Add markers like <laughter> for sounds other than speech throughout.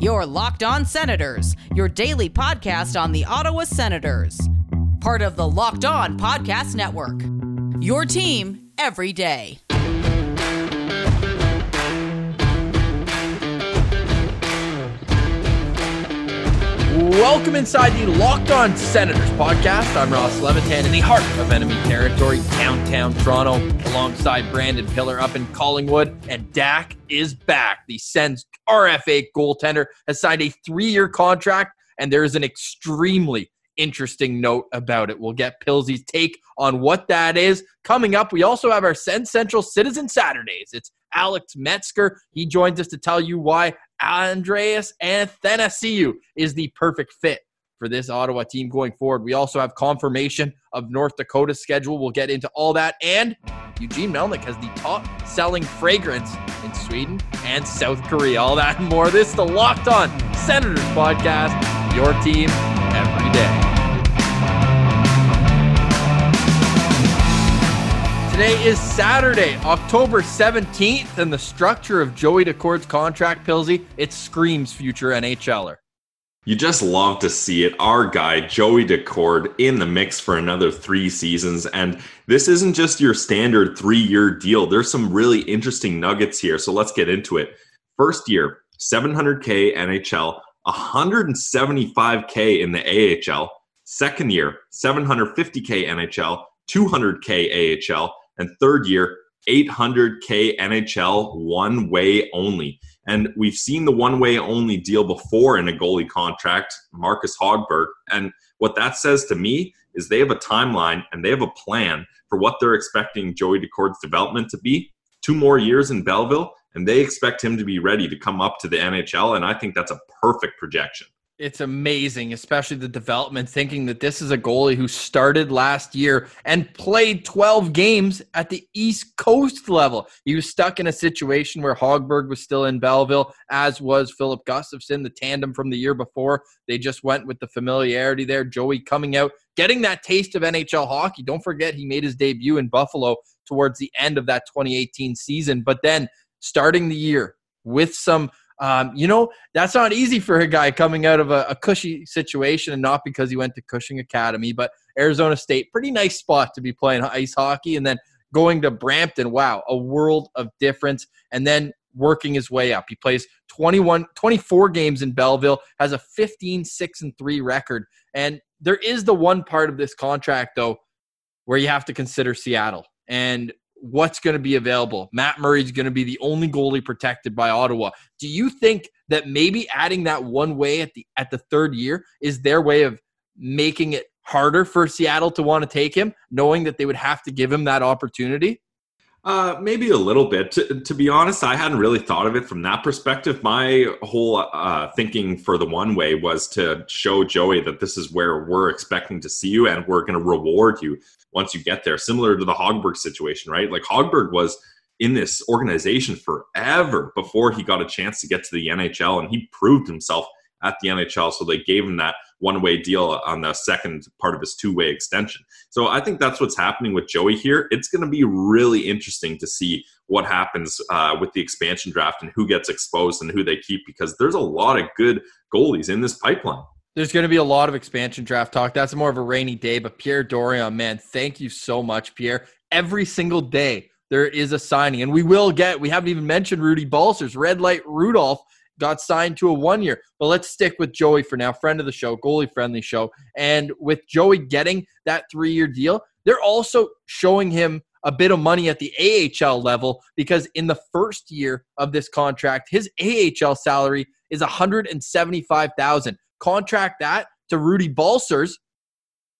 Your Locked On Senators, your daily podcast on the Ottawa Senators. Part of the Locked On Podcast Network. Your team every day. Welcome inside the Locked On Senators podcast. I'm Ross Levitan in the heart of enemy territory, downtown Toronto, alongside Brandon Pillar up in Collingwood. And Dak is back. The Sens RFA goaltender has signed a three year contract, and there is an extremely interesting note about it. We'll get Pilsy's take on what that is. Coming up, we also have our Sens Central Citizen Saturdays. It's Alex Metzger. He joins us to tell you why Andreas Athanasiou is the perfect fit for this Ottawa team going forward. We also have confirmation of North Dakota's schedule. We'll get into all that. And Eugene Melnyk has the top selling fragrance in Sweden and South Korea. All that and more. This is the Locked On Senators podcast, your team every day. Today is Saturday, October 17th, and the structure of Joey Daccord's contract, Pilsy, it screams future NHLer. You just love to see it. Our guy, Joey Decord, in the mix for another three seasons. And this isn't just your standard three year deal. There's some really interesting nuggets here. So let's get into it. First year, 700K NHL, 175K in the AHL. Second year, 750K NHL, 200K AHL and third year 800k NHL one way only. And we've seen the one way only deal before in a goalie contract, Marcus Hogberg. And what that says to me is they have a timeline and they have a plan for what they're expecting Joey Daccord's development to be. Two more years in Belleville, and they expect him to be ready to come up to the NHL. And I think that's a perfect projection it's amazing, especially the development, thinking that this is a goalie who started last year and played 12 games at the East Coast level. He was stuck in a situation where Hogberg was still in Belleville, as was Filip Gustavsson, the tandem from the year before. They just went with the familiarity there. Joey coming out, getting that taste of NHL hockey. Don't forget, he made his debut in Buffalo towards the end of that 2018 season, but then starting the year with some um, you know, that's not easy for a guy coming out of a, a cushy situation and not because he went to Cushing Academy, but Arizona State, pretty nice spot to be playing ice hockey. And then going to Brampton, wow, a world of difference. And then working his way up. He plays 21, 24 games in Belleville, has a 15, 6, and 3 record. And there is the one part of this contract, though, where you have to consider Seattle. And what's going to be available. Matt Murray's going to be the only goalie protected by Ottawa. Do you think that maybe adding that one way at the at the third year is their way of making it harder for Seattle to want to take him, knowing that they would have to give him that opportunity? Uh, maybe a little bit. To, to, be honest, I hadn't really thought of it from that perspective. My whole uh, thinking for the one way was to show Joey that this is where we're expecting to see you and we're going to reward you once you get there. Similar to the Hogberg situation, right? Like Hogberg was in this organization forever before he got a chance to get to the NHL and he proved himself at the NHL. So they gave him that one way deal on the second part of his two way extension. So I think that's what's happening with Joey here. It's going to be really interesting to see what happens uh, with the expansion draft and who gets exposed and who they keep because there's a lot of good goalies in this pipeline. There's going to be a lot of expansion draft talk. That's more of a rainy day, but Pierre Dorion, man, thank you so much, Pierre. Every single day there is a signing, and we will get. We haven't even mentioned Rudy Balcers, Red Light Rudolph got signed to a one year. But let's stick with Joey for now, friend of the show, goalie friendly show. And with Joey getting that three year deal, they're also showing him a bit of money at the AHL level because in the first year of this contract, his AHL salary is 175,000. Contract that to Rudy Balcers,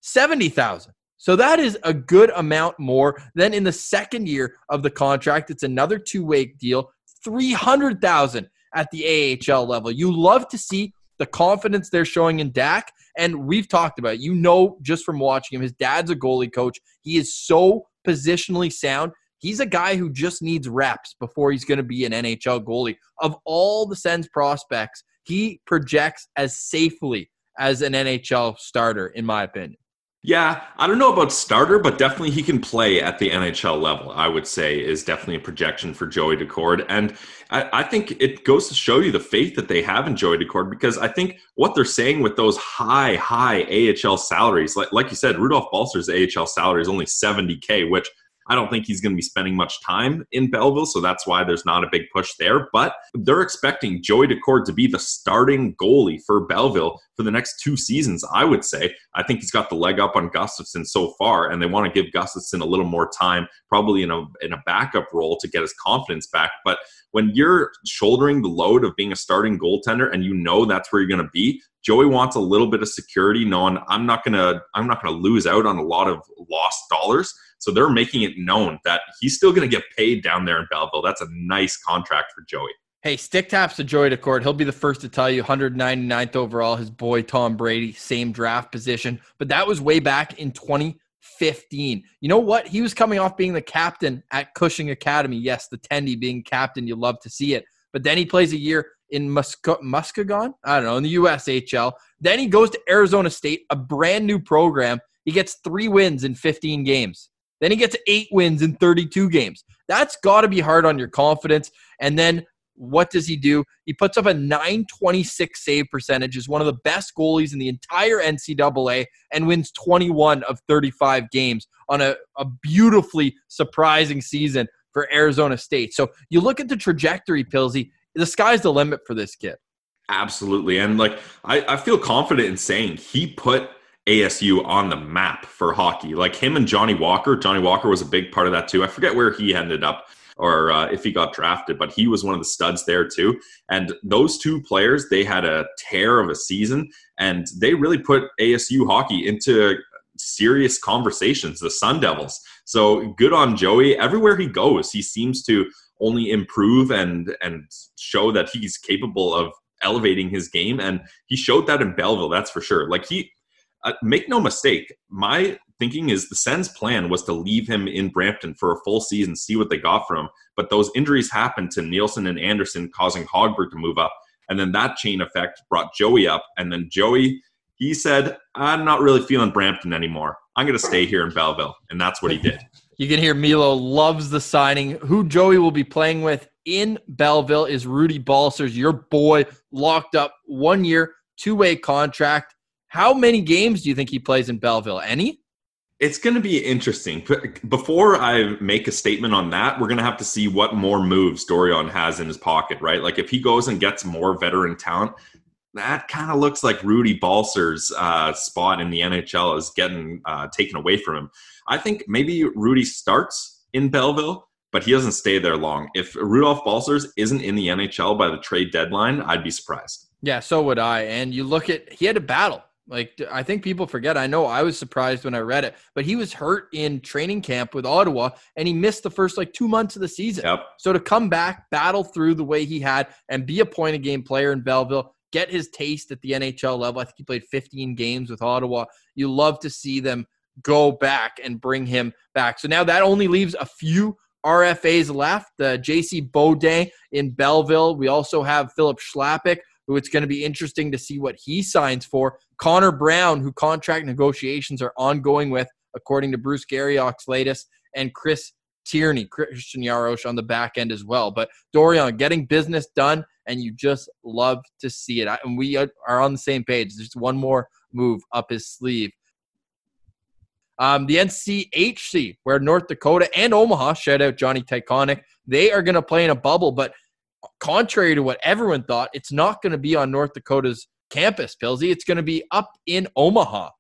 70,000. So that is a good amount more. than in the second year of the contract, it's another two-way deal, 300,000 at the AHL level. You love to see the confidence they're showing in Dak. And we've talked about it. You know, just from watching him, his dad's a goalie coach. He is so positionally sound. He's a guy who just needs reps before he's going to be an NHL goalie. Of all the Sens prospects, he projects as safely as an NHL starter, in my opinion. Yeah, I don't know about starter, but definitely he can play at the NHL level. I would say is definitely a projection for Joey Daccord. and I, I, think it goes to show you the faith that they have in Joey Daccord because I think what they're saying with those high, high AHL salaries, like like you said, Rudolph Balcer's AHL salary is only seventy k, which I don't think he's going to be spending much time in Belleville, so that's why there's not a big push there. But they're expecting Joey Daccord to be the starting goalie for Belleville for the next two seasons, I would say. I think he's got the leg up on Gustavsson so far, and they want to give Gustavsson a little more time, probably in a in a backup role to get his confidence back. But when you're shouldering the load of being a starting goaltender and you know that's where you're going to be, Joey wants a little bit of security, knowing I'm not gonna I'm not gonna lose out on a lot of lost dollars. So they're making it known that he's still to get paid down there in Belleville. That's a nice contract for Joey. Hey, stick taps to Joey Daccord. He'll be the first to tell you 199th overall. His boy Tom Brady, same draft position, but that was way back in 2015. You know what? He was coming off being the captain at Cushing Academy. Yes, the Tendy being captain, you love to see it. But then he plays a year in Musk- Muskegon, I don't know, in the USHL. Then he goes to Arizona State, a brand new program. He gets three wins in 15 games. Then he gets eight wins in 32 games. That's got to be hard on your confidence. And then what does he do? He puts up a 926 save percentage, is one of the best goalies in the entire NCAA, and wins 21 of 35 games on a, a beautifully surprising season for Arizona State. So you look at the trajectory, Pilsy, the sky's the limit for this kid. Absolutely. And like I, I feel confident in saying he put ASU on the map for hockey. Like him and Johnny Walker. Johnny Walker was a big part of that too. I forget where he ended up or uh, if he got drafted, but he was one of the studs there too. And those two players, they had a tear of a season and they really put ASU hockey into serious conversations, the Sun Devils. So good on Joey. Everywhere he goes, he seems to only improve and and show that he's capable of elevating his game and he showed that in Belleville that's for sure like he uh, make no mistake, my thinking is the Sens' plan was to leave him in Brampton for a full season, see what they got from him. But those injuries happened to Nilsson and Anderson, causing Hogberg to move up. And then that chain effect brought Joey up. And then Joey, he said, I'm not really feeling Brampton anymore. I'm going to stay here in Belleville. And that's what he did. You can hear Milo loves the signing. Who Joey will be playing with in Belleville is Rudy Balcers, your boy, locked up one year, two way contract. How many games do you think he plays in Belleville? Any? It's going to be interesting. Before I make a statement on that, we're going to have to see what more moves Dorion has in his pocket, right? Like if he goes and gets more veteran talent, that kind of looks like Rudy Balcer's uh, spot in the NHL is getting uh, taken away from him. I think maybe Rudy starts in Belleville, but he doesn't stay there long. If Rudolph Balcers isn't in the NHL by the trade deadline, I'd be surprised. Yeah, so would I. And you look at he had a battle like I think people forget. I know I was surprised when I read it, but he was hurt in training camp with Ottawa and he missed the first like 2 months of the season. Yep. So to come back, battle through the way he had and be a point of game player in Belleville, get his taste at the NHL level. I think he played 15 games with Ottawa. You love to see them go back and bring him back. So now that only leaves a few RFAs left. Uh, the JC Beaudin in Belleville. We also have Filip Chlapik who it's going to be interesting to see what he signs for. Connor Brown, who contract negotiations are ongoing with, according to Bruce Garrioch's latest, and Chris Tierney, Christian Jaros on the back end as well. But Dorion, getting business done, and you just love to see it. And we are on the same page. There's one more move up his sleeve. Um, the NCHC, where North Dakota and Omaha, shout out Johnny Tychonick, they are going to play in a bubble, but contrary to what everyone thought, it's not going to be on North Dakota's campus, Pilsy. It's going to be up in Omaha.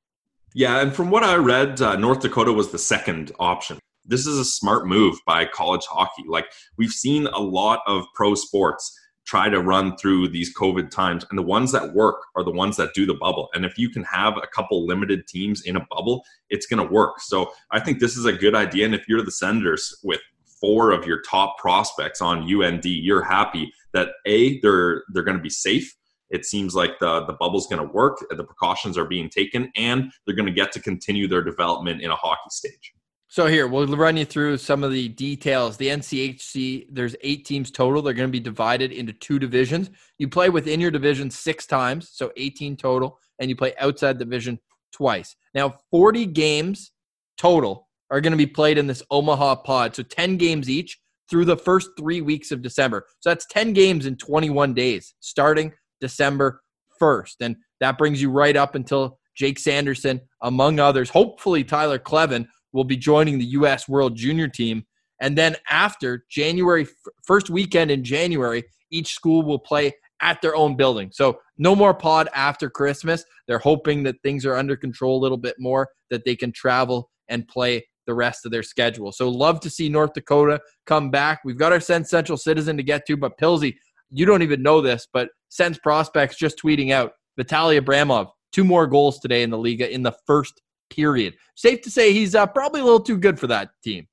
Yeah, and from what I read, uh, North Dakota was the second option. This is a smart move by college hockey. Like we've seen a lot of pro sports try to run through these COVID times, and the ones that work are the ones that do the bubble. And if you can have a couple limited teams in a bubble, it's going to work. So I think this is a good idea. And if you're the Senators with four of your top prospects on UND, you're happy that a they're they're going to be safe. It seems like the the bubble's going to work, the precautions are being taken, and they're going to get to continue their development in a hockey stage. So here we'll run you through some of the details. The NCHC, there's eight teams total. They're going to be divided into two divisions. You play within your division six times, so 18 total, and you play outside division twice. Now, 40 games total are going to be played in this Omaha pod. So 10 games each through the first three weeks of December. So that's 10 games in 21 days, starting December 1st. And that brings you right up until Jake Sanderson, among others. Hopefully, Tyler Kleven will be joining the U.S. World Junior team. And then after January, first weekend in January, each school will play at their own building. So no more pod after Christmas. They're hoping that things are under control a little bit more, that they can travel and play the rest of their schedule. So love to see North Dakota come back. We've got our Sens Central Citizen to get to, but Pilsy, you don't even know this, but Sens prospects just tweeting out Vitaly Abramov, two more goals today in the Liiga in the first period. Safe to say he's uh, probably a little too good for that team.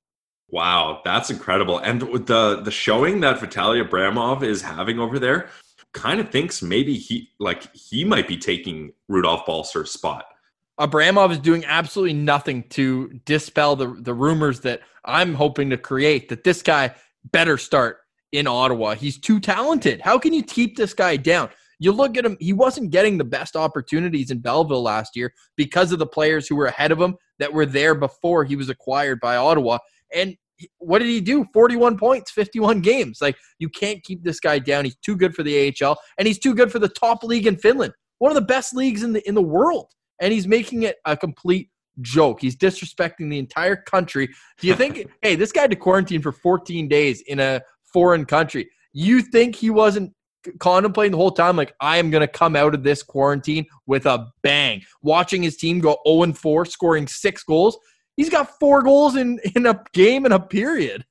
Wow, that's incredible. And the the showing that Vitaly Abramov is having over there kind of thinks maybe he like he might be taking Rudolph Balcer's spot. Abramov is doing absolutely nothing to dispel the, the rumors that I'm hoping to create that this guy better start in Ottawa. He's too talented. How can you keep this guy down? You look at him, he wasn't getting the best opportunities in Belleville last year because of the players who were ahead of him that were there before he was acquired by Ottawa. And what did he do? 41 points, 51 games. Like, you can't keep this guy down. He's too good for the AHL, and he's too good for the top league in Finland, one of the best leagues in the in the world and he's making it a complete joke. He's disrespecting the entire country. Do you think, <laughs> hey, this guy had to quarantine for 14 days in a foreign country? You think he wasn't contemplating the whole time, like, I am going to come out of this quarantine with a bang? Watching his team go 0 4, scoring six goals. He's got four goals in, in a game in a period.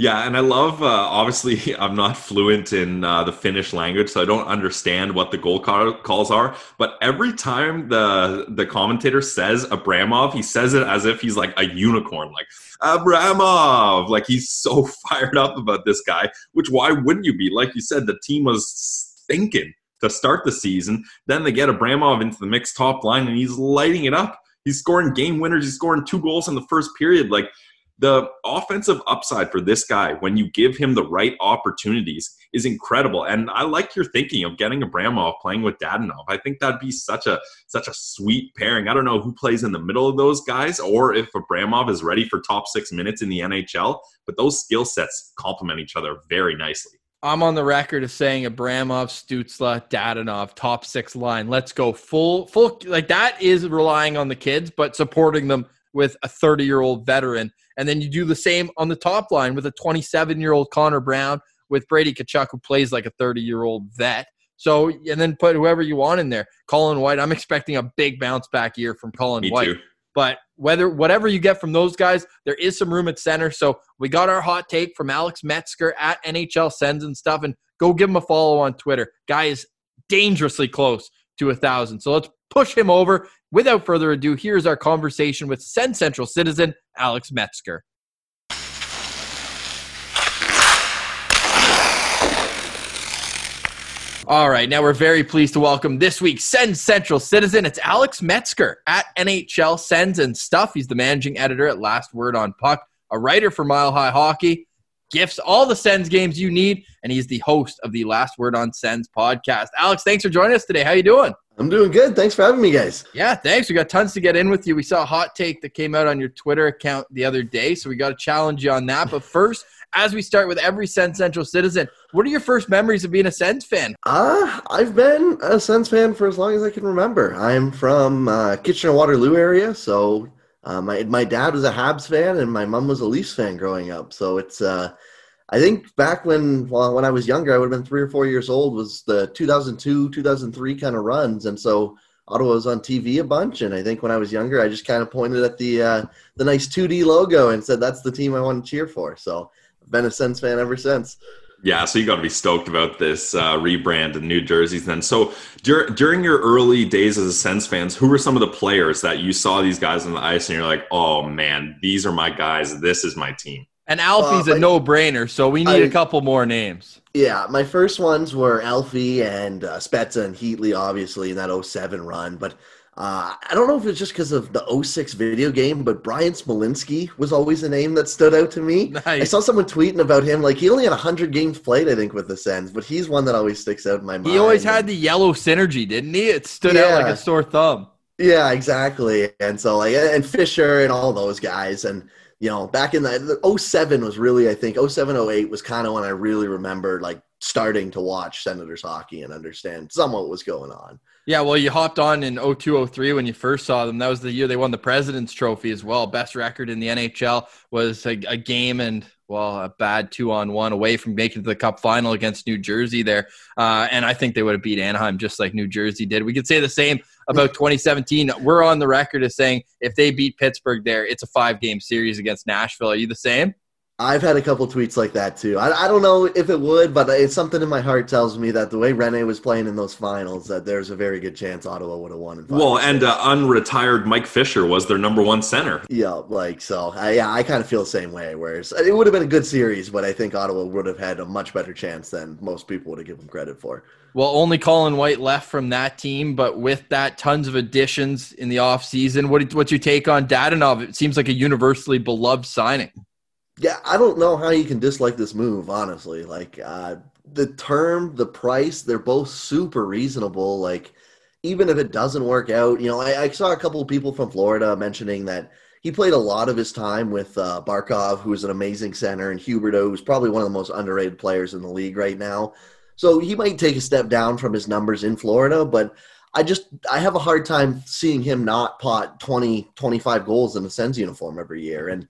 Yeah, and I love. Uh, obviously, <laughs> I'm not fluent in uh, the Finnish language, so I don't understand what the goal call- calls are. But every time the the commentator says Abramov, he says it as if he's like a unicorn, like Abramov. Like he's so <laughs> fired up about this guy. Which why wouldn't you be? Like you said, the team was stinking to start the season. Then they get Abramov into the mixed top line, and he's lighting it up. He's scoring game winners. He's scoring two goals in the first period. Like the offensive upside for this guy when you give him the right opportunities is incredible and i like your thinking of getting abramov playing with dadonov i think that'd be such a such a sweet pairing i don't know who plays in the middle of those guys or if abramov is ready for top six minutes in the nhl but those skill sets complement each other very nicely I'm on the record of saying Abramov, Stützle, Dadonov, top six line. Let's go full, full. Like that is relying on the kids, but supporting them with a 30 year old veteran. And then you do the same on the top line with a 27 year old Connor Brown with Brady Tkachuk, who plays like a 30 year old vet. So, and then put whoever you want in there. Colin White, I'm expecting a big bounce back year from Colin Me White. Too. But whether whatever you get from those guys, there is some room at center. So we got our hot take from Alex Metzger at NHL Sens and stuff. And go give him a follow on Twitter. Guy is dangerously close to a thousand. So let's push him over. Without further ado, here's our conversation with Sens Central citizen Alex Metzger. All right, now we're very pleased to welcome this week's Sens Central citizen. It's Alex Metzger at NHL Sens and Stuff. He's the managing editor at Last Word on Puck, a writer for Mile High Hockey, gifts all the Sens games you need, and he's the host of the Last Word on Sens podcast. Alex, thanks for joining us today. How you doing? I'm doing good. Thanks for having me, guys. Yeah, thanks. We got tons to get in with you. We saw a hot take that came out on your Twitter account the other day, so we got to challenge you on that. But first, as we start with every Sens Central citizen, what are your first memories of being a Sens fan? Uh, I've been a Sens fan for as long as I can remember. I'm from uh, Kitchener Waterloo area, so uh, my my dad was a Habs fan and my mom was a Leafs fan growing up. So it's uh, I think back when well, when I was younger, I would have been three or four years old. Was the 2002 2003 kind of runs, and so Ottawa was on TV a bunch. And I think when I was younger, I just kind of pointed at the uh, the nice 2D logo and said, "That's the team I want to cheer for." So I've been a Sens fan ever since. Yeah, so you got to be stoked about this uh, rebrand and new jerseys. Then, so dur- during your early days as a Sens fans, who were some of the players that you saw these guys on the ice and you're like, "Oh man, these are my guys. This is my team." And Alfie's uh, a no-brainer, so we need I, a couple more names. Yeah, my first ones were Alfie and uh, Spezza and Heatley, obviously, in that 07 run. But uh, I don't know if it's just because of the 06 video game, but Bryan Smolinski was always a name that stood out to me. Nice. I saw someone tweeting about him. Like, he only had 100 games played, I think, with the Sens, but he's one that always sticks out in my mind. He always had the yellow synergy, didn't he? It stood yeah. out like a sore thumb. Yeah, exactly. And so like and Fisher and all those guys and you know, back in the, the 07 was really I think 07 08 was kind of when I really remember like starting to watch Senators hockey and understand somewhat what was going on. Yeah, well, you hopped on in 0203 when you first saw them. That was the year they won the President's Trophy as well. Best record in the NHL was a, a game and well, a bad two on one away from making the Cup final against New Jersey there. Uh, and I think they would have beat Anaheim just like New Jersey did. We could say the same about 2017. We're on the record as saying if they beat Pittsburgh there, it's a five game series against Nashville. Are you the same? I've had a couple tweets like that too. I, I don't know if it would, but it's something in my heart tells me that the way Rinne was playing in those finals, that there's a very good chance Ottawa would have won. well, and uh, unretired Mike Fisher was their number one center. Yeah, like so. I, yeah, I kind of feel the same way. Whereas it would have been a good series, but I think Ottawa would have had a much better chance than most people would have given them credit for. Well, only Colin White left from that team, but with that, tons of additions in the offseason. What, what's your take on Dadonov? It seems like a universally beloved signing. Yeah, I don't know how you can dislike this move, honestly. Like uh, the term, the price, they're both super reasonable. Like even if it doesn't work out, you know, I, I saw a couple of people from Florida mentioning that he played a lot of his time with uh, Barkov, who is an amazing center, and Huberdeau, who's probably one of the most underrated players in the league right now. So he might take a step down from his numbers in Florida, but I just I have a hard time seeing him not pot 20, 25 goals in a Sens uniform every year. And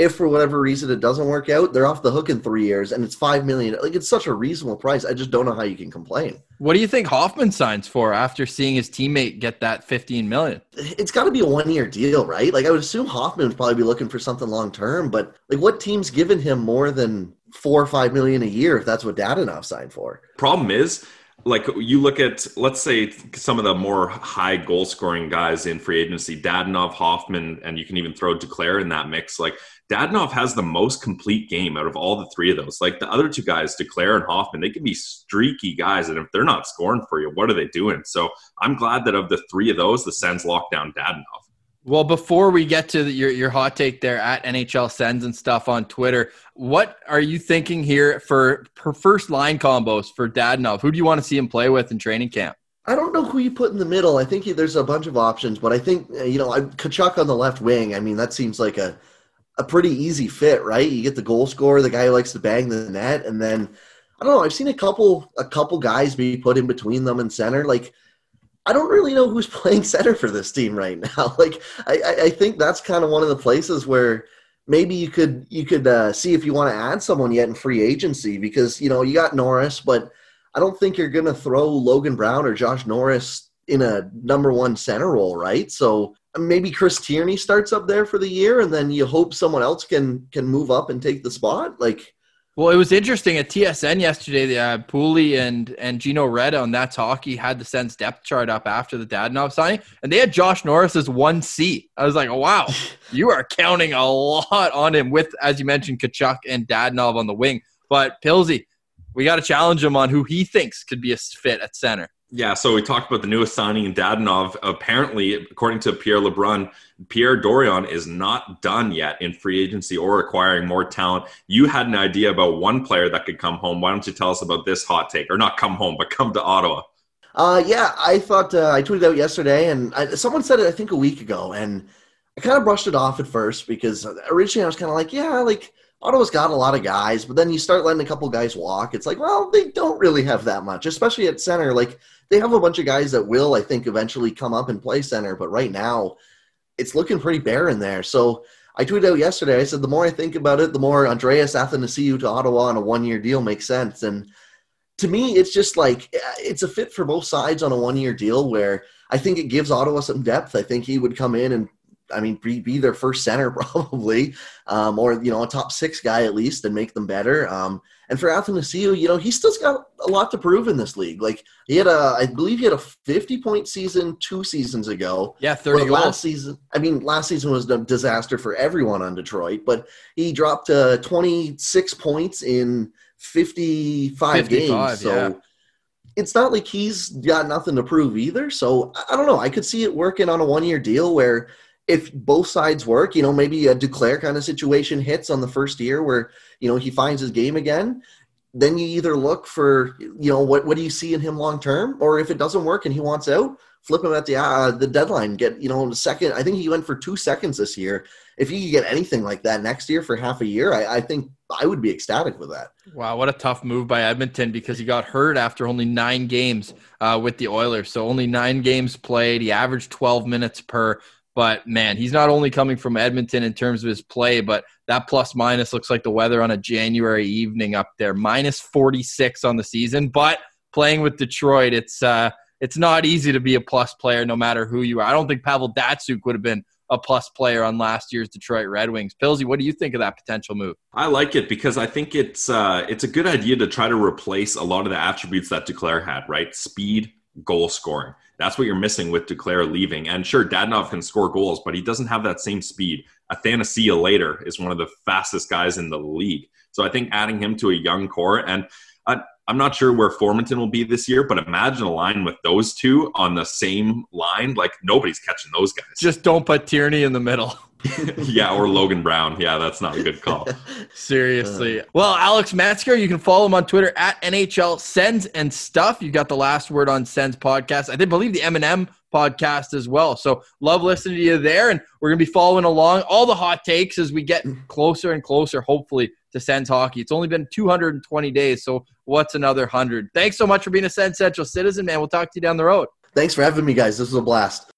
if for whatever reason it doesn't work out, they're off the hook in three years, and it's five million. Like it's such a reasonable price. I just don't know how you can complain. What do you think Hoffman signs for after seeing his teammate get that fifteen million? It's got to be a one-year deal, right? Like I would assume Hoffman would probably be looking for something long-term, but like what team's given him more than four or five million a year if that's what Dadonov signed for? Problem is like you look at let's say some of the more high goal scoring guys in free agency dadonov hoffman and you can even throw duclair in that mix like dadonov has the most complete game out of all the three of those like the other two guys duclair and hoffman they can be streaky guys and if they're not scoring for you what are they doing so i'm glad that of the three of those the sens locked down dadonov well, before we get to the, your your hot take there at NHL Sens and stuff on Twitter, what are you thinking here for, for first line combos for Dadonov? Who do you want to see him play with in training camp? I don't know who you put in the middle. I think he, there's a bunch of options, but I think you know Tkachuk on the left wing. I mean, that seems like a a pretty easy fit, right? You get the goal scorer, the guy who likes to bang the net, and then I don't know. I've seen a couple a couple guys be put in between them and center, like I don't really know who's <laughs> playing center for this team right now. <laughs> Like, I, I think that's kind of one of the places where maybe you could you could uh, see if you want to add someone yet in free agency because you know you got Norris, but I don't think you're to throw Logan Brown or Josh Norris in a number one center role, right? So maybe Chris Tierney starts up there for the year, and then you hope someone else can can move up and take the spot. Like well, it was interesting at TSN yesterday. The uh, Pooley and and Gino Reda on That's Hockey had the Sens depth chart up after the Dadonov signing, and they had Josh Norris as one C. I was like, oh, wow, <laughs> you are counting a lot on him with, as you mentioned, Tkachuk and Dadonov on the wing. But Pilsy, we got to challenge him on who he thinks could be a fit at center. Yeah, so we talked about the newest signing in Dadonov. Apparently, according to Pierre LeBrun, Pierre Dorion is not done yet in free agency or acquiring more talent. You had an idea about one player that could come home. Why don't you tell us about this hot take, or not come home, but come to Ottawa? Uh, yeah, I thought uh, I tweeted out yesterday, and I, someone said it I think a week ago, and I kind of brushed it off at first because originally I was kind of like, yeah, like Ottawa's got a lot of guys, but then you start letting a couple guys walk. It's like, well, they don't really have that much, especially at center. Like they have a bunch of guys that will, I think, eventually come up and play center, but right now it's looking pretty barren there. So I tweeted out yesterday. I said the more I think about it, the more Andreas Athanasiou to Ottawa on a one-year deal makes sense. And to me, it's just like eh, it's a fit for both sides on a one-year deal where I think it gives Ottawa some depth. I think he would come in and I mean, be, be their first center <laughs> probably, um, or you know, a top six guy at least, and make them better. Um, and for Athanasiou, you know, he still's got a lot to prove in this league. Like he had a, I believe he had a fifty-point season two seasons ago. Yeah, thirty. Last season, I mean, last season was a disaster for everyone on Detroit, but he dropped uh, twenty-six points in fifty-five, 55 games. So. Yeah it's not like he's got nothing to prove either. So I don't know. I could see it working on a one year deal where if both sides work, you know, maybe a Duclair kind of situation hits on the first year where, you know, he finds his game again. then you either look for you know what what do you see in him long term, or if it doesn't work and he wants out, flip him at the uh, the deadline. Get you know the second. I think he went for two seconds this year. If you could get anything like that next year for half a year, I, I think I would be ecstatic with that. Wow, what a tough move by Edmonton because he got hurt after only nine games uh, with the Oilers. So only nine games played. He averaged 12 minutes per. But man, he's not only coming from Edmonton in terms of his play, but that plus minus looks like the weather on a January evening up there. Minus 46 on the season. But playing with Detroit, it's uh, it's not easy to be a plus player no matter who you are. I don't think Pavel Datsyuk would have been a plus player on last year's Detroit Red Wings. Pilsy, what do you think of that potential move? I like it because I think it's uh, it's a good idea to try to replace a lot of the attributes that Duclair had, right? Speed, goal scoring. That's what you're missing with Duclair leaving. And sure, Dadonov can score goals, but he doesn't have that same speed. Athanasiou later is one of the fastest guys in the league. So I think adding him to a young core and uh, I'm not sure where Formenton will be this year, but imagine a line with those two on the same line. Like nobody's catching those guys. Just don't put Tierney in the middle. <laughs> yeah, or Logan Brown. Yeah, that's not a good call. <laughs> Seriously. Well, Alex Metzger, you can follow him on Twitter at NHL Sens and Stuff. You got the last word on Sens podcast. I did believe the M&M podcast as well. So love listening to you there. And we're going to be following along all the hot takes as we get <laughs> closer and closer, hopefully, to Sens hockey. It's only been 220 days, so what's another 100? Thanks so much for being a Sens Central citizen, man. We'll talk to you down the road. Thanks for having me, guys. This was a blast.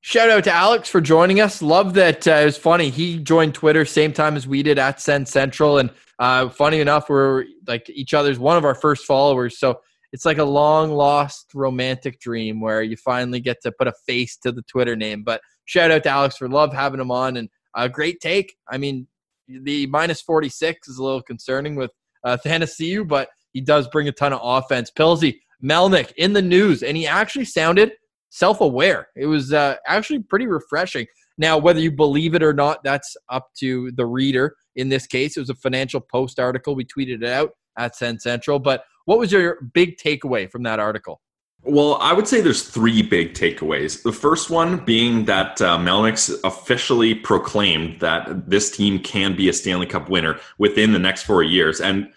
Shout out to Alex for joining us. Love that. Uh, it was funny. He joined Twitter same time as we did at Sens Central, and uh, funny enough, we're like each other's one of our first followers. So it's like a long lost romantic dream where you finally get to put a face to the Twitter name. But shout out to Alex for love having him on and a great take. I mean, the minus 46 is a little concerning with uh, Athanasiou, but he does bring a ton of offense. Pilsy, Melnyk in the news, and he actually sounded self aware. It was uh, actually pretty refreshing. Now, whether you believe it or not, that's up to the reader. In this case, it was a Financial Post article. We tweeted it out at Sens Central. But what was your big takeaway from that article? Well, I would say there's three big takeaways. The first one being that uh, Melnyk's officially proclaimed that this team can be a Stanley Cup winner within the next four years. And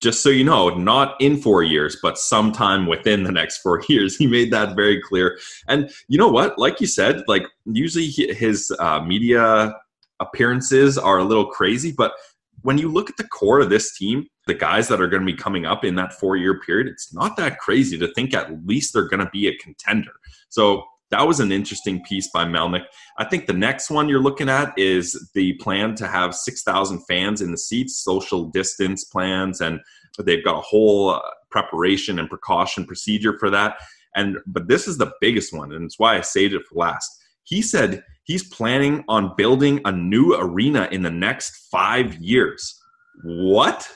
just so you know, not in four years, but sometime within the next four <laughs> years. He made that very clear. And you know what? Like you said, like usually his uh, media appearances are a little crazy, but when you look at the core of this team, the guys that are going to be coming up in that four year period, it's not that crazy to think at least they're going to be a contender. So that was an interesting piece by Melnyk. I think the next one you're looking at is the plan to have 6,000 fans in the seats, social distance plans, and they've got a whole uh, preparation and precaution procedure for that. And but this is the biggest one, and it's why I saved it for last. He said he's planning on building a new arena in the next five years. What?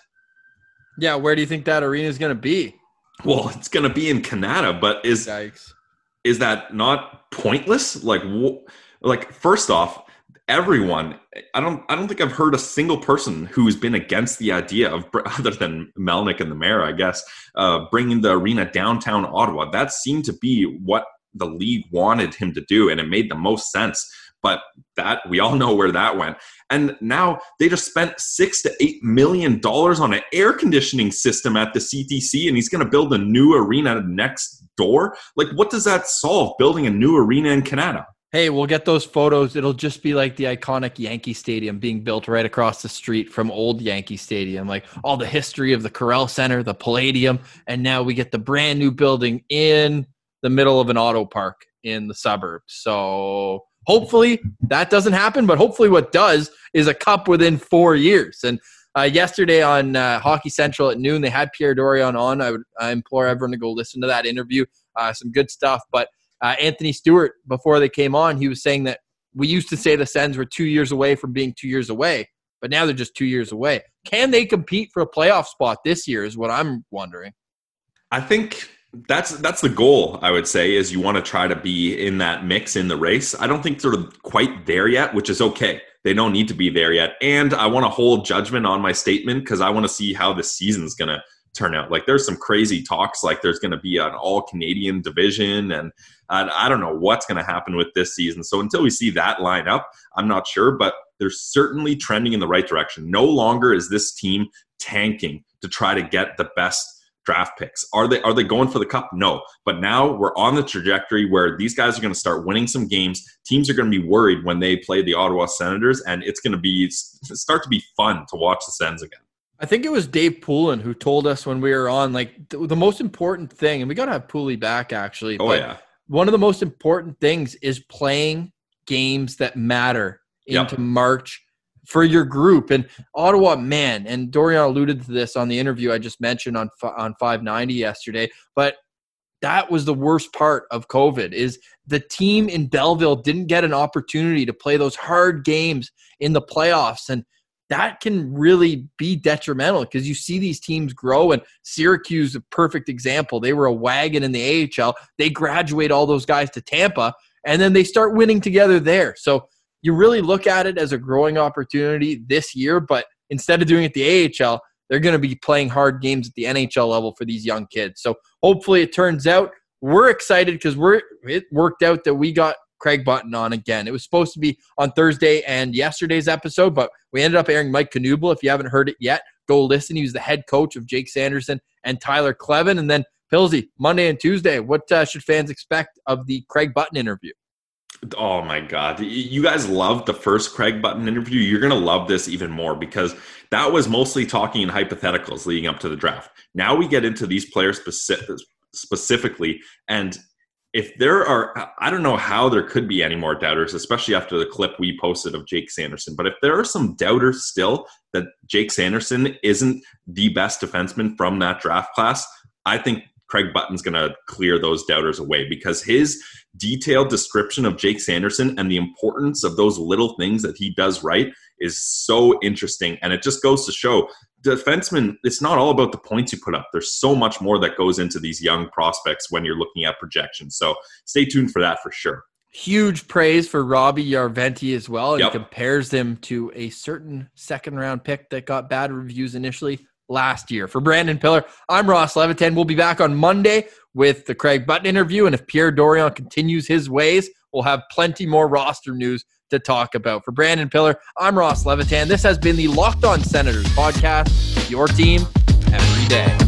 Yeah, where do you think that arena is going to be? Well, it's going to be in Canada, but is Yikes. is that not pointless? Like, like first off, everyone. I don't. I don't think I've heard a single person who's been against the idea of, <laughs> other than Melnyk and the mayor, I guess, uh, bringing the arena downtown Ottawa. That seemed to be what the league wanted him to do, and it made the most sense. But that we all know where that went. And now they just spent six to eight million dollars on an air conditioning system at the CTC, and he's going to build a new arena next door. Like, what does that solve? Building a new arena in Canada? Hey, we'll get those photos. It'll just be like the iconic Yankee Stadium being built right across the street from old Yankee Stadium, like all the history of the Corel Center, the Palladium, and now we get the brand new building in the middle of an auto park in the suburbs. So hopefully that doesn't happen, but hopefully what does is a cup within four years. And uh, yesterday on uh, Hockey Central at noon, they had Pierre Dorion on. I would I implore everyone to go listen to that interview. Uh, some good stuff, but uh, Anthony Stewart, before they came on, he was saying that we used to say the Sens were two years away from being two years away, but now they're just two years away. Can they compete for a playoff spot this year? Is what I'm wondering. I think that's that's the goal. I would say is you want to try to be in that mix in the race. I don't think they're quite there yet, which is okay. They don't need to be there yet, and I want to hold judgment on my statement because I want to see how the season's gonna turn out. Like there's some crazy talks, like there's going to be an all Canadian division, and I, I don't know what's going to happen with this season. So until we see that line up, I'm not sure, but they're certainly trending in the right direction. No longer is this team tanking to try to get the best draft picks. Are they are they going for the cup? No. But now we're on the trajectory where these guys are going to start winning some games. Teams are going to be worried when they play the Ottawa Senators, and it's going to be start to be fun to watch the Sens again. I think it was Dave Poulin who told us when we were on, like the, the most important thing, and we got to have Pooley back actually. Oh yeah. One of the most important things is playing games that matter into yep. March for your group. And Ottawa, man, and Dorion alluded to this on the interview I just mentioned on on 590 yesterday, but that was the worst part of COVID is the team in Belleville didn't get an opportunity to play those hard games in the playoffs and that can really be detrimental because you see these teams grow and Syracuse a perfect example. They were a wagon in the AHL. They graduate all those guys to Tampa and then they start winning together there. So you really look at it as a growing opportunity this year, but instead of doing it the AHL, they're going to be playing hard games at the NHL level for these young kids. So hopefully it turns out we're excited because we're it worked out that we got Craig Button on again. It was supposed to be on Thursday and yesterday's episode, but we ended up airing Mike Knuble. If you haven't heard it yet, go listen. He was the head coach of Jake Sanderson and Tyler Kleven, And then Pilsy, Monday and Tuesday. What uh, should fans expect of the Craig Button interview? Oh my God. You guys loved the first Craig Button interview. You're going to love this even more because that was mostly talking in hypotheticals leading up to the draft. Now we get into these players specific, specifically. And if there are, I don't know how there could be any more doubters, especially after the clip we posted of Jake Sanderson. But if there are some doubters still that Jake Sanderson isn't the best defenseman from that draft class, I think Craig Button's going to clear those doubters away because his detailed description of Jake Sanderson and the importance of those little things that he does right is so interesting. And it just goes to show defensemen, it's not all about the points you put up. There's so much more that goes into these young prospects when you're looking at projections. So stay tuned for that for sure. Huge praise for Robbie Järventie as well. Yep. He compares him to a certain second round pick that got bad reviews initially last year. For Brandon Pillar, I'm Ross Levitan. We'll be back on Monday with the Craig Button interview. And if Pierre Dorion continues his ways, we'll have plenty more roster news to talk about. For Brandon Pillar, I'm Ross Levitan. This has been the Locked On Senators podcast, your team every day.